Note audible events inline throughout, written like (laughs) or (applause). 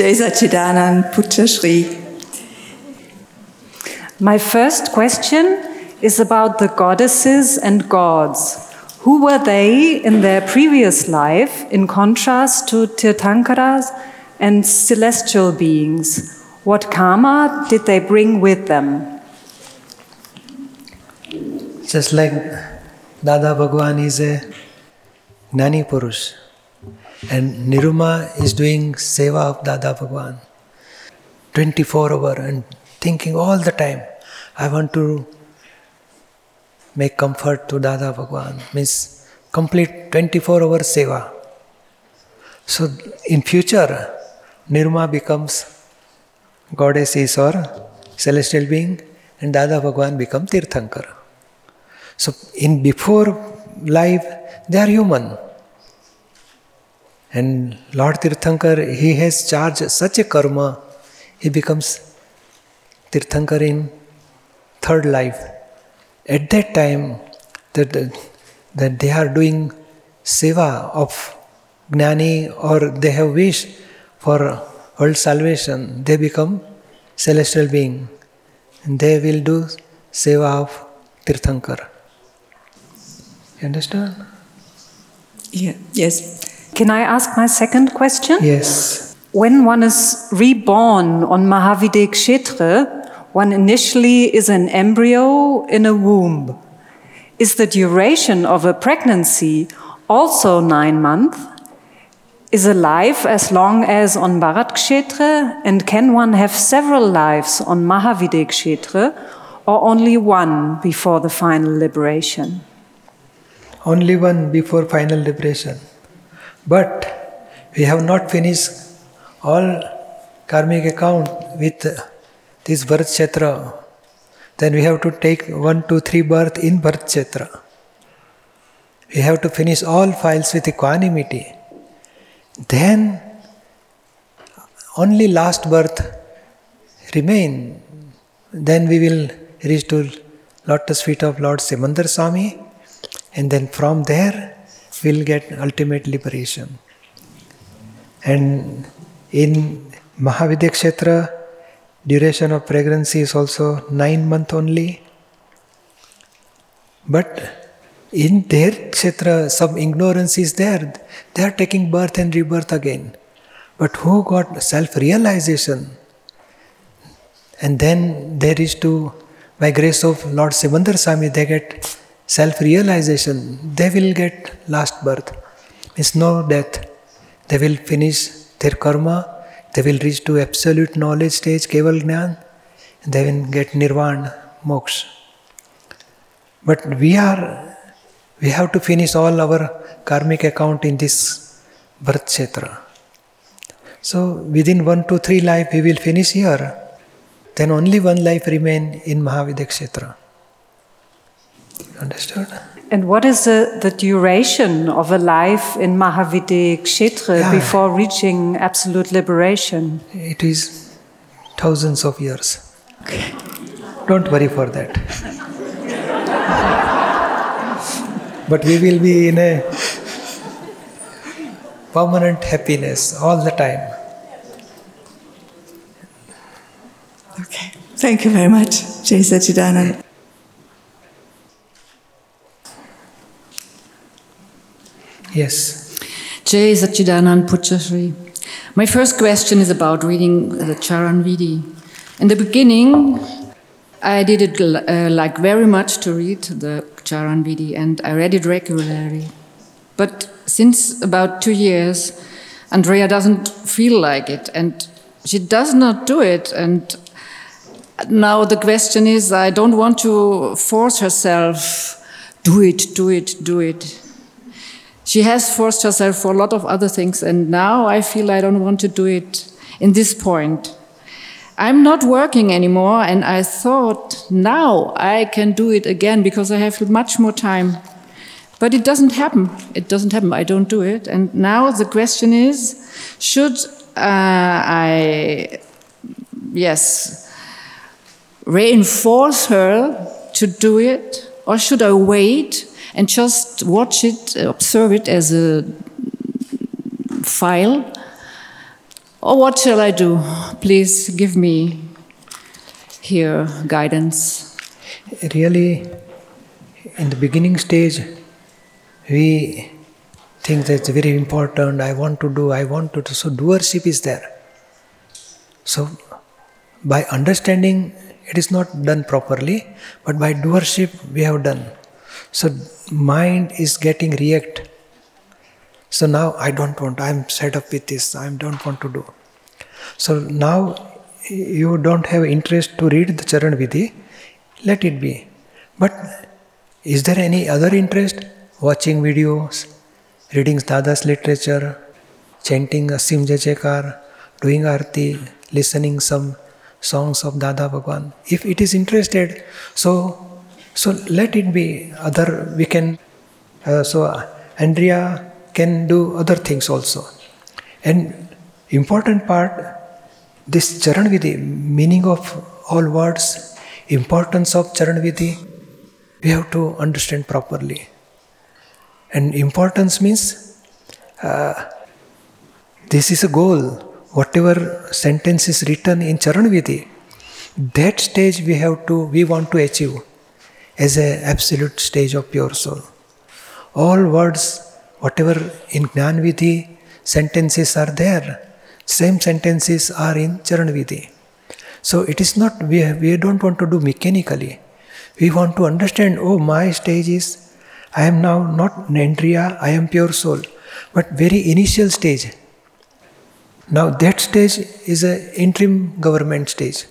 Jai Sachidanand Pujyashri. My first question is about the goddesses and gods. Who were they in their previous life in contrast to Tirthankaras and celestial beings? What karma did they bring with them? Just like Dada Bhagwan is a Gnani Purush and Niruma is doing seva of Dada Bhagwan 24 hour and thinking all the time, I want to make comfort to Dada Bhagwan, means complete 24 hour seva. So in future, Niruma becomes goddesses or celestial being and Dada Bhagwan becomes Tirthankar. So in before life, they are human. And Lord Tirthankar, he has charged such a karma, he becomes Tirthankar in third life. At that time, that, that they are doing seva of Gnani or they have wish for world salvation, they become celestial being. And they will do seva of Tirthankar. You understand? Yeah. Yes. Can I ask my second question? Yes. When one is reborn on Mahavideh Kshetra, one initially is an embryo in a womb. Is the duration of a pregnancy also nine months? Is a life as long as on Bharat Kshetra? And can one have several lives on Mahavideh Kshetra or only one before the final liberation? Only one before final liberation. But we have not finished all karmic account with this birth kshetra. Then we have to take one, two, three birth in birth kshetra. We have to finish all files with equanimity. Then only last birth remain. Then we will reach to lotus feet of Lord Simandhar Swami, and then from there we'll get ultimate liberation. And in Mahavideh Kshetra, duration of pregnancy is also nine month only. But in their kshetra, some ignorance is there. They are taking birth and rebirth again. But who got self realization? And then there is to, by grace of Lord Simandhar Swami, they get self realization. They will get last birth. It's no death. They will finish their karma they will reach to absolute knowledge stage, Keval Gnan, they will get Nirvana, Moksha. But we are, we have to finish all our karmic account in this birth kshetra. So within one, two, three life we will finish here. Then only one life remain in Mahavideh kshetra. Understood? And what is the, the duration of a life in Mahavideh Kshetra Yeah. before reaching absolute liberation? It is thousands of years. Don't worry for that. but we will be in a permanent happiness all the time. Okay. Thank you very much, Sachidanand. Yes. Jai Sachidanand Pujyashri. My first question is about reading the Charan Vidhi. In the beginning, I did it uh, like very much to read the Charan Vidhi and I read it regularly. But since about two years, Andrea doesn't feel like it and she does not do it. And now the question is I don't want to force herself, do it, do it, do it she has forced herself for a lot of other things, and now I feel I don't want to do it in this point. I'm not working anymore, and I thought now I can do it again because I have much more time. But it doesn't happen. It doesn't happen. I don't do it. And now the question is should uh, I, yes, reinforce her to do it, or should I wait and just watch it, observe it as a file, Or what shall I do? Please give me here guidance. Really, in the beginning stage, we think that's very important. I want to do, I want to do. So, doership is there. So, by understanding, it is not done properly, but by doership, we have done. So, mind is getting react. So now I don't want, I'm set up with this, I don't want to do. So now you don't have interest to read the Charan Vidhi, let it be. But is there any other interest? Watching videos, reading Dada's literature, chanting Asim Jachekar, doing arti, listening some songs of Dada Bhagwan. If it is interested, so so let it be. Other we can. Uh, so Andrea can do other things also. And important part, this Charan Vidhi, meaning of all words, importance of Charan Vidhi, we have to understand properly. And importance means uh, this is a goal. Whatever sentence is written in Charan Vidhi, that stage we have to, we want to achieve as a absolute stage of pure soul. All words whatever in Gnan Vidhi sentences are there, same sentences are in Charan Vidhi. So it is not, we, we don't want to do mechanically. We want to understand, oh, my stage is, I am now not Nandriya, I am pure soul, but very initial stage. Now that stage is an interim government stage.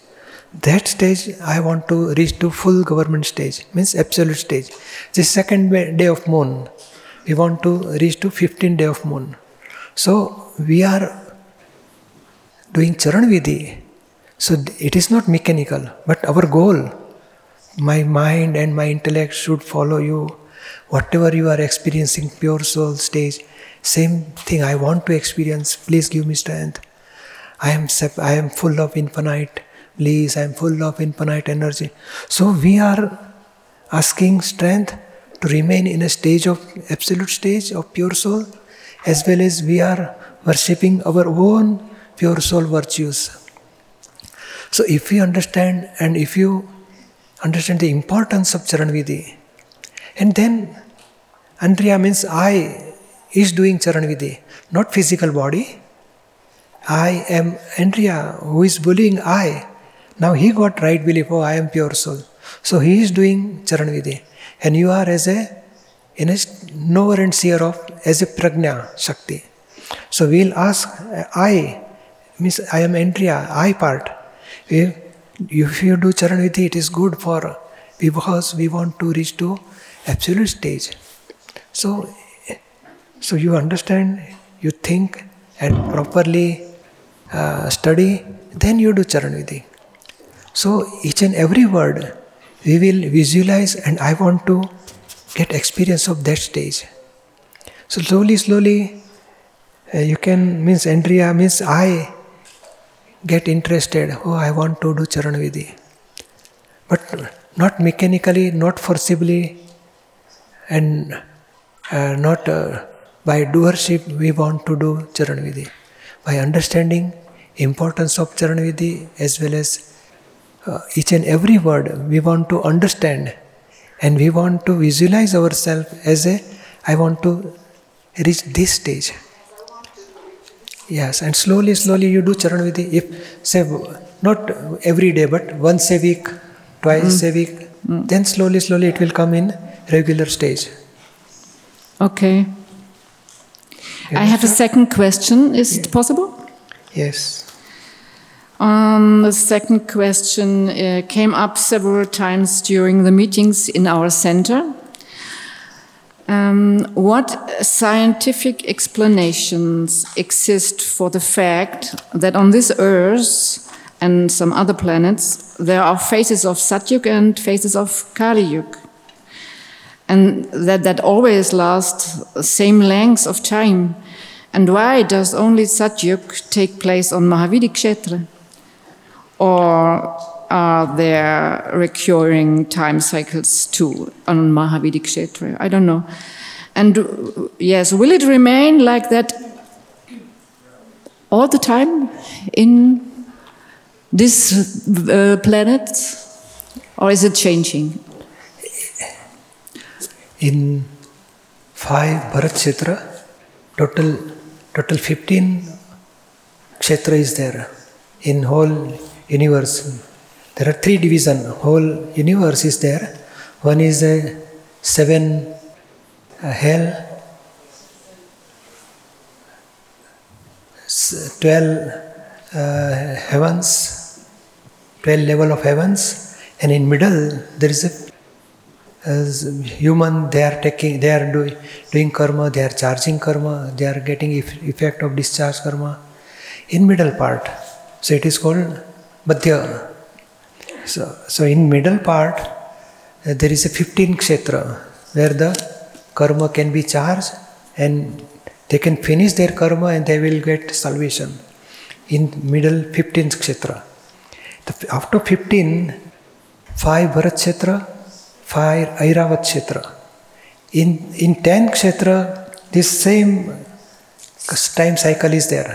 That stage I want to reach to full government stage, means absolute stage. The second day of moon, we want to reach to 15 day of moon. So we are doing Charan Vidhi. So it is not mechanical, but our goal, my mind and my intellect should follow you. Whatever you are experiencing, pure soul stage, same thing I want to experience. Please give me strength. I am I am full of infinite bliss. I am full of infinite energy. So we are asking strength to remain in a stage of absolute stage of pure soul, as well as we are worshipping our own pure soul virtues. So, if you understand and if you understand the importance of Charanvidhi, and then Andrea means I is doing Charanvidhi, not physical body. I am Andrea who is bullying I. Now he got right belief, oh, I am pure soul. So he is doing Charan Vidhi and you are as a in a knower and seer of as a prajna shakti. So we'll ask I means I am Andrea, I part. If, if you do charan vidhi, it is good for because we want to reach to absolute stage. So so you understand, you think and properly uh, study, then you do charan vidhi. So each and every word we will visualize and I want to get experience of that stage. So slowly, slowly, uh, you can means Andrea means I get interested. Oh, I want to do Charan Vidhi, but not mechanically, not forcibly, and uh, not uh, by doership. We want to do Charan Vidhi by understanding importance of Charan Vidhi as well as uh, each and every word we want to understand and we want to visualize ourselves as a I want to reach this stage. Yes, and slowly, slowly you do Charanvidhi. If, say, not every day, but once a week, twice mm. a week, mm. then slowly, slowly it will come in regular stage. Okay. I have a second question. Is yeah. it possible? Yes. Um, the second question uh, came up several times during the meetings in our center. Um, what scientific explanations exist for the fact that on this Earth and some other planets there are phases of Satyug and phases of Kali Yuga? And that that always lasts the same length of time? And why does only Satyug take place on Mahavideh Kshetra? Or are there recurring time cycles too on Mahavideh Kshetra? I don't know. And yes, will it remain like that all the time in this uh, planet, or is it changing? In five Bharat Kshetra, total, total 15 Kshetra is there in whole universe. There are three division. Whole universe is there. One is a seven uh, hell, twelve uh, heavens, twelve level of heavens, and in middle there is a as human they are taking they are doing, doing karma they are charging karma they are getting eff- effect of discharge karma in middle part so it is called madhya so, so in middle part uh, there is a 15 kshetra where the karma can be charged and they can finish their karma and they will get salvation in middle 15 kshetra the, after 15 five bharat kshetra five Airavat Kshetra. In, in 10 Kshetra, this same time cycle is there.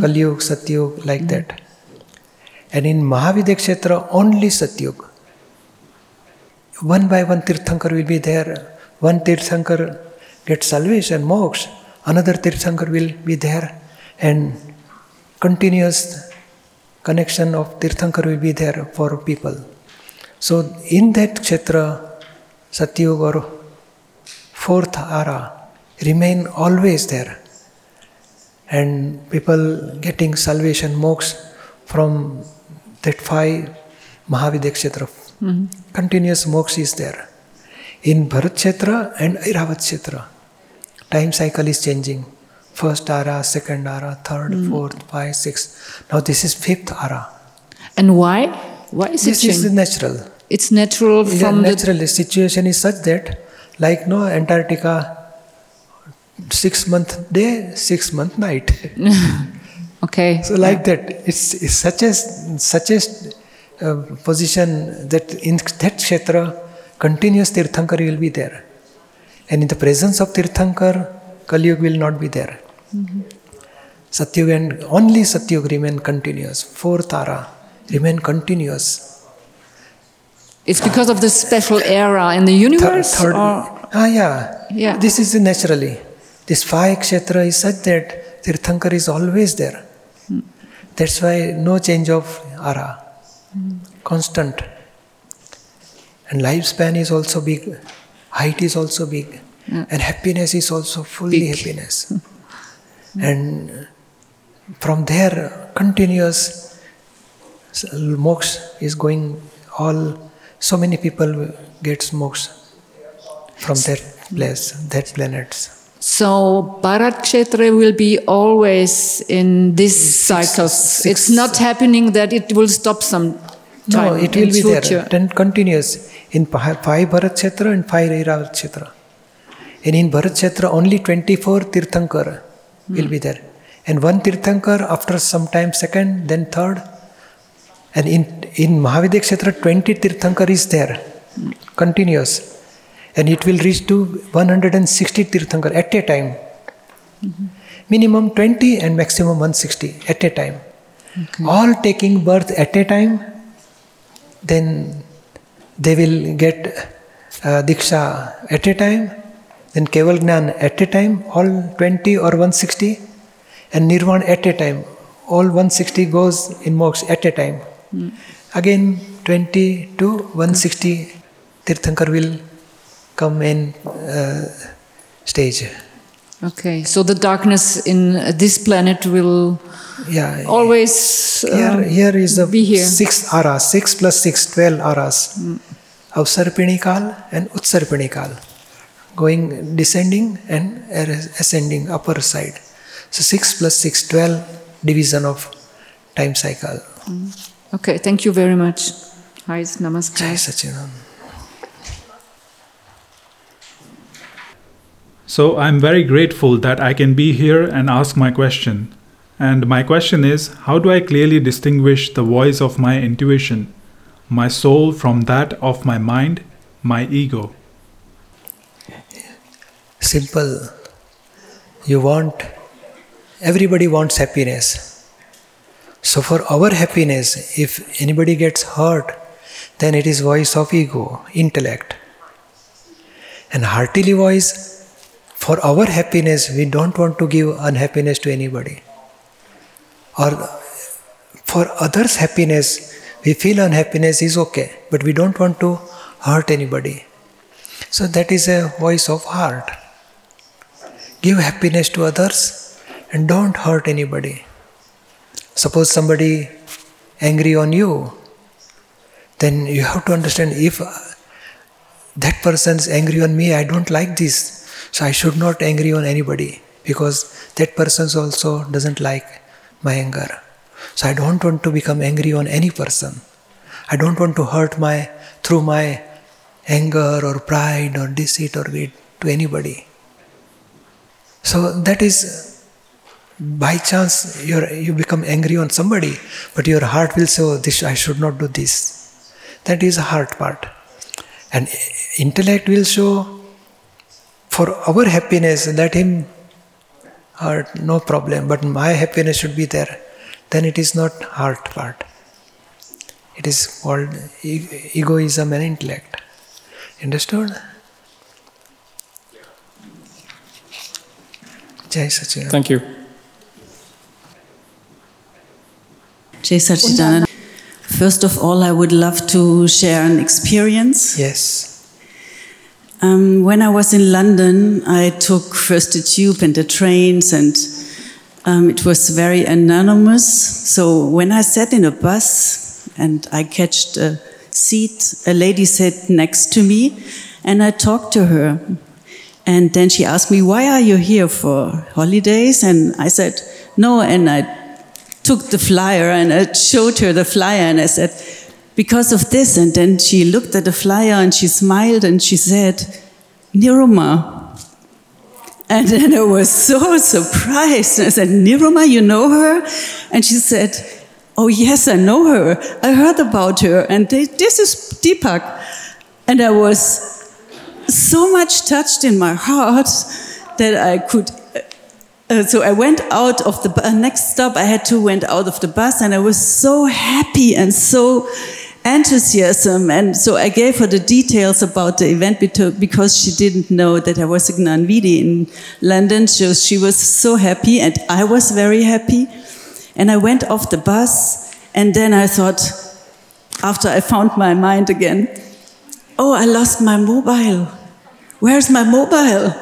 Kali Yuga, Satyug, like mm-hmm. that. And in Mahavideh Kshetra, only Satyug. One by one Tirthankar will be there. One Tirthankar gets salvation, moksha. Another Tirthankar will be there. And continuous connection of Tirthankar will be there for people. So in that Kshetra, Satyug or fourth ara remain always there. And people getting salvation, moksha from that five Mahavidya Kshetra. mm-hmm. Continuous moksha is there. In Bharat Kshetra and Airavat Kshetra, time cycle is changing. First ara, second ara, third, fourth, five, six. Now this is fifth ara. And why? Why is This it This is natural. It's natural Yeah, from the naturally, situation is such that, like no Antarctica, six month day, six month night. Okay. so like that, it's, it's such a such a uh, position that in that kshetra, continuous tirthankar will be there, and in the presence of tirthankar, Kalyug will not be there. Satyug and only Satyug remain continuous. Four tara remain continuous. It's because of this special era in the Third, universe? third or- ah yeah. Yeah. This is naturally. This five kshetra is such that Tirthankar is always there. That's why no change of ara. Constant. And lifespan is also big. Height is also big. And happiness is also fully Big. happiness. and from there, continuous moksha is going all so many people get moksha from that place that planets So Bharat Kshetra will be always in these cycle. six- it's not happening that it will stop some time no it will be future. there then continuous. In five bharat kshetra and five Airavat kshetra. And in bharat kshetra only 24 tirthankar will be there. And one tirthankar after some time second then third. And in in mahavideh kshetra 20 tirthankar is there. Continuous and it will reach to 160 tirthankar at a time. Minimum 20 and maximum 160 at a time. All taking birth at a time then they will get uh, diksha at a time then keval gnan at a time all 20 or 160 and nirvan at a time. All 160 goes in moksha at a time. Again 20 to 160 tirthankar will come in uh, stage Okay, so the darkness in this planet will yeah always uh, here, here is the be here. six aras, six plus six, twelve aras. Avsarpinikal and Utsarpinikal. Going descending and ascending upper side. So six plus six, twelve division of time cycle. Okay, thank you very much. Hi, namaskar. Jai Sachidanand. So I'm very grateful that I can be here and ask my question. And my question is how do I clearly distinguish the voice of my intuition, my soul, from that of my mind, my ego? Simple. You want, everybody wants happiness. So for our happiness, if anybody gets hurt, then it is voice of ego, intellect. And heartily voice, for our happiness, we don't want to give unhappiness to anybody. Or for others' happiness, we feel unhappiness is okay, but we don't want to hurt anybody. So that is a voice of heart. Give happiness to others and don't hurt anybody. Suppose somebody angry on you, then you have to understand if that person's angry on me, I don't like this, so I should not angry on anybody because that person also doesn't like my anger. So I don't want to become angry on any person. I don't want to hurt my through my anger or pride or deceit or greed to anybody. So that is by chance you you become angry on somebody, but your heart will say, oh, this I should not do this. That is a heart part. And intellect will show for our happiness, let him hurt, no problem, but my happiness should be there. Then it is not heart part. It is called e- egoism and intellect. Understood? Jai Sachidanand. Thank you. Jai Sachidanand. First of all, I would love to share an experience. Yes. Um, when I was in London, I took first the tube and the trains, and um, it was very anonymous. So when I sat in a bus and I catched a seat, a lady sat next to me, and I talked to her. And then she asked me, Why are you here for holidays? And I said, No. And I took the flyer and I showed her the flyer and I said, Because of this. And then she looked at the flyer and she smiled and she said, Niruma. And then I was so (laughs) surprised. I said, Niruma, you know her? And she said, Oh, yes, I know her. I heard about her. And they, this is Deepak. And I was so much touched in my heart that I could. Uh, so I went out of the bu- next stop. I had to went out of the bus, and I was so happy and so enthusiasm. And so I gave her the details about the event because she didn't know that I was a Gnanvidhi in London. So she was so happy, and I was very happy. And I went off the bus, and then I thought, after I found my mind again, oh, I lost my mobile. Where's my mobile?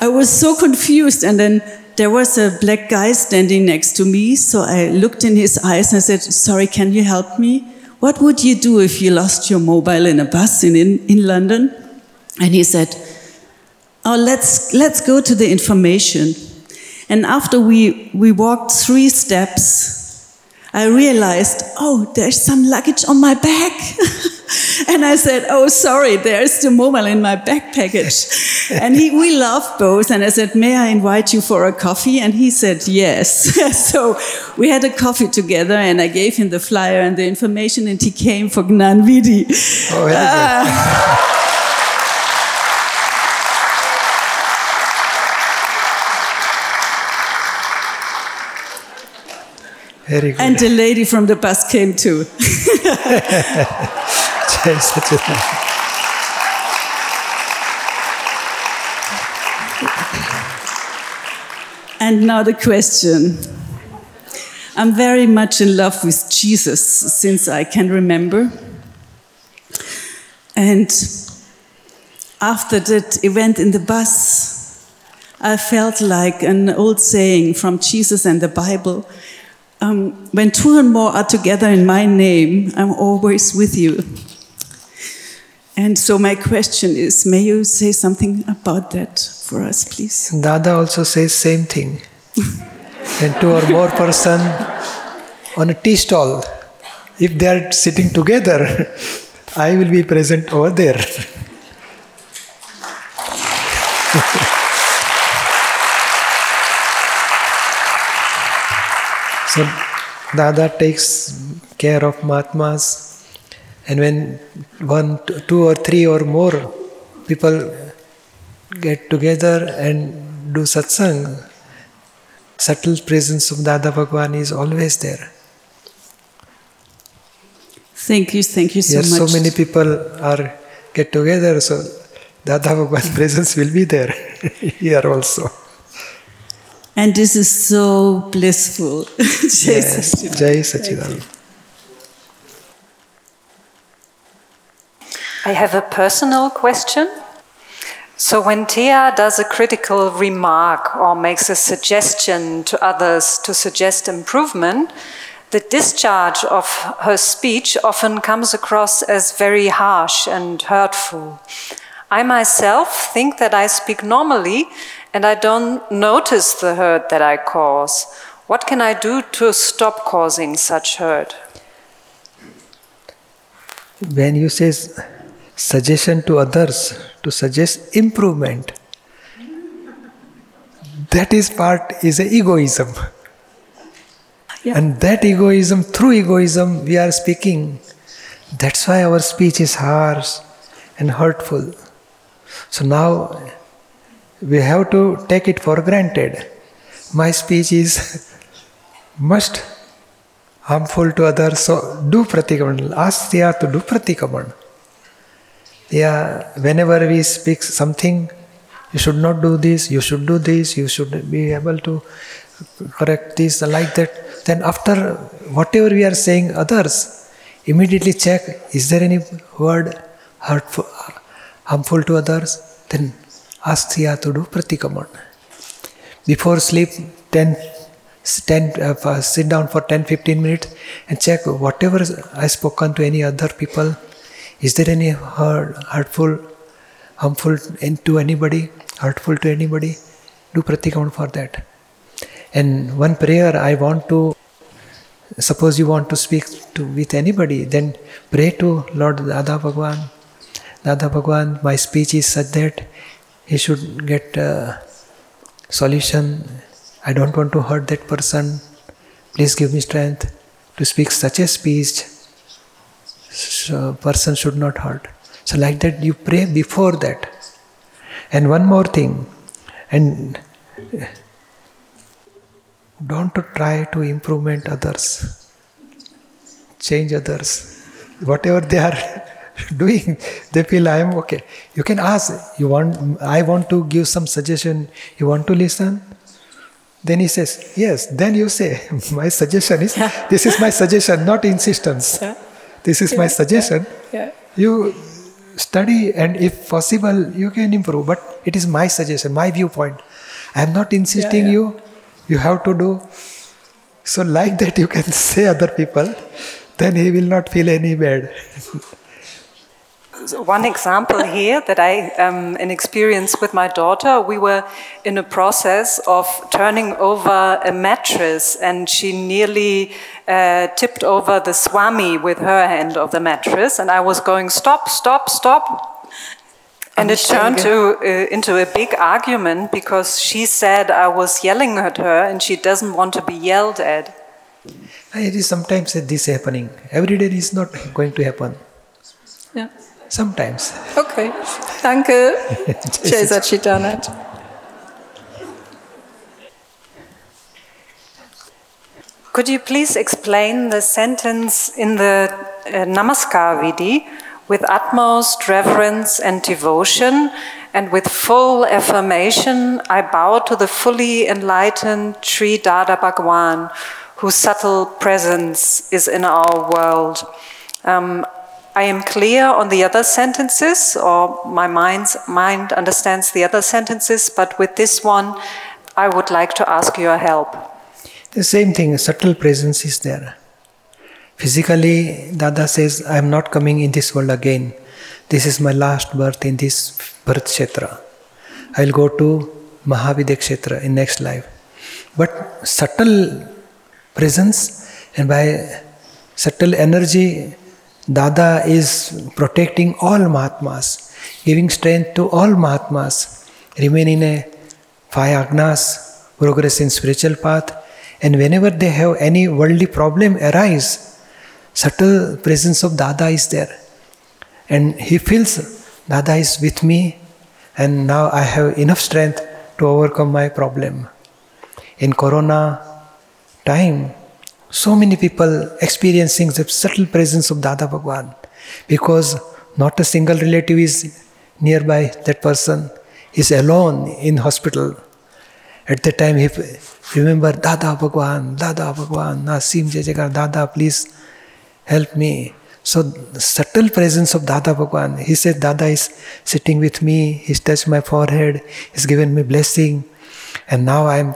I was so confused. And then there was a black guy standing next to me. So I looked in his eyes and I said, Sorry, can you help me? What would you do if you lost your mobile in a bus in, in, in London? And he said, Oh, let's, let's go to the information. And after we, we walked three steps, I realized, oh, there's some luggage on my back. (laughs) and I said, oh, sorry, there's the mobile in my back package. (laughs) and he, we laughed both. And I said, may I invite you for a coffee? And he said, yes. (laughs) so we had a coffee together and I gave him the flyer and the information and he came for Gnanvidhi. Oh. Ah. Very good. And the lady from the bus came too. (laughs) Jai (laughs) Sachidanand. And now the question. I'm very much in love with Jesus since I can remember. And after that event in the bus, I felt like an old saying from Jesus and the Bible um, when two and more are together in my name, I'm always with you. And so, my question is may you say something about that for us, please? Dada also says same thing. (laughs) and two or more person on a tea stall, if they are sitting together, (laughs) I will be present over there. (laughs) so Dada takes care of Mahatmas, and when one, two, or three or more people get together and do satsang, subtle presence of Dada Bhagwan is always there. Thank you, thank you so Here much. so many people are get together, so Dada Bhagwan's (laughs) presence will be there (laughs) here also. And this is so blissful. (laughs) Jai Yes. Satchidananda. Jai. I have a personal question. So, when Thea does a critical remark or makes a suggestion to others to suggest improvement, the discharge of her speech often comes across as very harsh and hurtful. I myself think that I speak normally and I don't notice the hurt that I cause. What can I do to stop causing such hurt? When you say suggestion to others to suggest improvement, that is part is a egoism. And that egoism, through egoism, we are speaking. That's why our speech is harsh and hurtful. So now we have to take it for granted. My speech is (laughs) must harmful to others, so do pratikraman. Ask Thea to do pratikraman. Yeah, whenever we speak something, you should not do this, you should do this, you should be able to correct this, like that. Then after whatever we are saying others, immediately check, is there any word hurtful, harmful to others? Then ask Thea to do pratikraman. Before sleep, 10, 10 uh, sit down for 10 15 minutes and check whatever I spoken to any other people. Is there any hurt, hurtful, harmful to anybody, hurtful to anybody? Do pratikraman for that. And one prayer I want to suppose you want to speak to with anybody, then pray to Lord Dada Bhagwan. Dada Bhagwan, my speech is such that he should get solution. I don't want to hurt that person. Please give me strength to speak such a speech. So uh, person should not hurt. So like that, you pray before that. And one more thing, and uh, don't try to improvement others, change others. Whatever they are (laughs) doing, they feel I am okay. You can ask. You want? I want to give some suggestion. You want to listen? Then he says, yes. Then you say, (laughs) my suggestion is, (laughs) this is my suggestion, not insistence. This is my suggestion. Yeah. You study and if possible, you can improve. But it is my suggestion, my viewpoint. I am not insisting you, you have to do. So like that you can (laughs) say other people, then he will not feel any bad. (laughs) One example here that I, um, an experience with my daughter, we were in a process of turning over a mattress and she nearly uh, tipped over the Swami with her hand of the mattress and I was going, stop, stop, stop. And it turned to, uh, into a big argument because she said I was yelling at her and she doesn't want to be yelled at. It is sometimes this happening. Every day is not (laughs) going to happen. Yeah. Sometimes. Okay. Danke. Jai Satchitanand. Could you please explain the sentence in the uh, Namaskar Vidhi with utmost reverence and devotion and with full affirmation I bow to the fully enlightened Sri Dada Bhagwan whose subtle presence is in our world. Um, I am clear on the other sentences, or my mind's, mind understands the other sentences, but with this one, I would like to ask your help. The same thing, subtle presence is there. Physically, Dada says, I am not coming in this world again. This is my last birth in this birth kshetra. I will go to Mahavideh kshetra in next life. But subtle presence and by subtle energy, Dada is protecting all Mahatmas, giving strength to all Mahatmas, remain in a five agnas, progress in spiritual path, and whenever they have any worldly problem arise, subtle presence of Dada is there. And he feels Dada is with me, and now I have enough strength to overcome my problem. In Corona time, So many people experiencing the subtle presence of Dada Bhagwan because not a single relative is nearby that person is alone in hospital. At that time he remember Dada Bhagwan, Dada Bhagwan, Nasim Jajagar, Dada please help me. So subtle presence of Dada Bhagwan. He said Dada is sitting with me, he's touched my forehead, he's given me blessing, and now I'm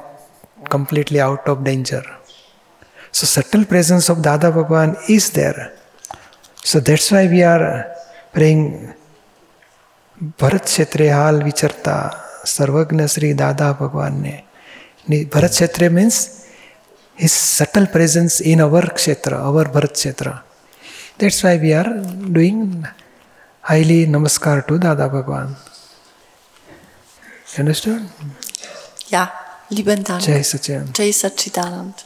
completely out of danger. So subtle presence of Dada Bhagavan is there. So that's why we are praying Bharat क्षेत्र हाल विचरता सर्वज्ञ श्री दादा भगवान ने भरत क्षेत्र means his subtle presence in our क्षेत्र our Bharat क्षेत्र that's why we are doing highly नमस्कार to Dada Bhagwan understand या lieben Dank. Jai Sachidanand. Jai Sachidanand.